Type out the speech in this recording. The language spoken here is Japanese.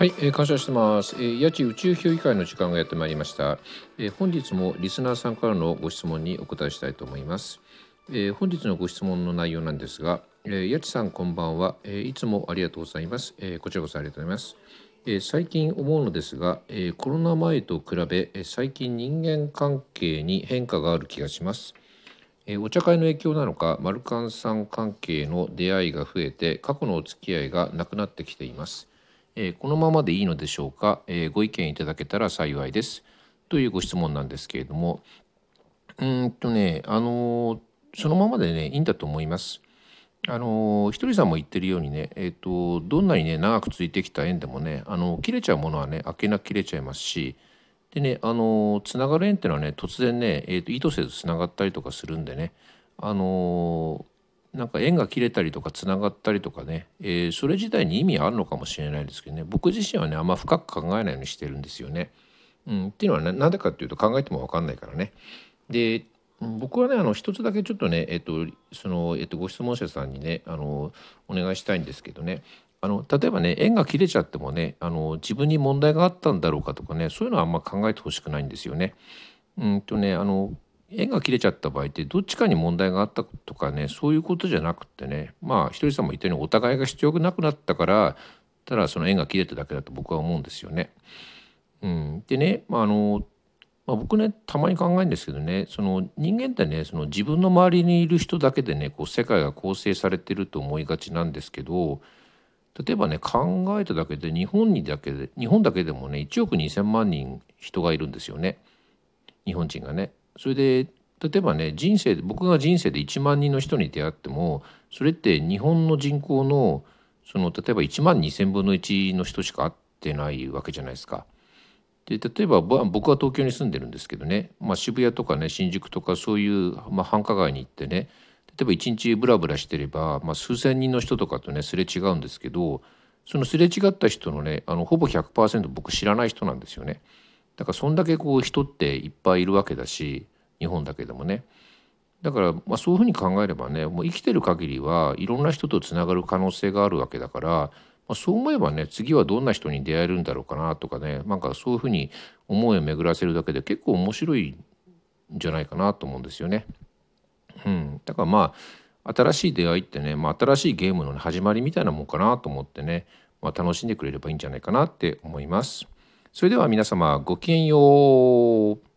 はい、えー、感謝してます。えー、八千宇宙評議会の時間がやってまいりました、えー。本日もリスナーさんからのご質問にお答えしたいと思います。えー、本日のご質問の内容なんですが、えー、八千さんこんばんは、えー。いつもありがとうございます。えー、こちらこそありがとうございます。えー、最近思うのですが、えー、コロナ前と比べ、えー、最近人間関係に変化がある気がします。え、お茶会の影響なのか、マルカンさん関係の出会いが増えて、過去のお付き合いがなくなってきています。えこのままでいいのでしょうか、えご意見いただけたら幸いです。というご質問なんですけれども。うんとねあのそのままでねいいんだと思います。あのひとりさんも言ってるようにね、えーと、どんなにね長く続いてきた縁でもねあの切れちゃうものはね明けなく切れちゃいますしでねあのつながる縁っていうのはね突然ね、えーと意図せずつながったりとかするんでねあのなんか縁が切れたりとかつながったりとかね、えー、それ自体に意味あるのかもしれないですけどね僕自身はねあんま深く考えないようにしてるんですよね。うん、っていうのは何でかっていうと考えても分かんないからね。で僕はねあの一つだけちょっとね、えっとそのえっと、ご質問者さんにねあのお願いしたいんですけどねあの例えばね縁が切れちゃってもねあの自分に問題があったんだろうかとかねそういうのはあんま考えてほしくないんですよね。うんとねあの縁が切れちゃった場合ってどっちかに問題があったとかねそういうことじゃなくってねまあひとりさんも言ったようにお互いが必要なくなったからただその縁が切れただけだと僕は思うんですよね。うん、でね、まあ、のまあ、僕ねたまに考えるんですけどねその人間ってねその自分の周りにいる人だけでねこう世界が構成されてると思いがちなんですけど例えばね考えただけで日本にだけで日本だけでもね1億2,000万人人がいるんですよね日本人がね。それで例えばね人生で僕が人生で1万人の人に出会ってもそれって日本の人口のその例えば1万2,000分の1の人しか会ってないわけじゃないですか。で例えば僕は東京に住んでるんですけどね、まあ、渋谷とかね新宿とかそういう、まあ、繁華街に行ってね例えば一日ブラブラしてれば、まあ、数千人の人とかとねすれ違うんですけどそのすれ違った人のねあのほぼ100%僕知らない人なんですよね。だからそんだけこう人っていっぱいいるわけだし日本だけでもねだからまあそういうふうに考えればねもう生きてる限りはいろんな人とつながる可能性があるわけだから、まあ、そう思えばね次はどんな人に出会えるんだろうかなとかねなんかそういうふうに思いを巡らせるだけで結構面白いんじゃないかなと思うんですよね。うん、だからまあ新しい出会いってね、まあ、新しいゲームの始まりみたいなもんかなと思ってね、まあ、楽しんでくれればいいんじゃないかなって思います。それでは皆様ごきげんよう。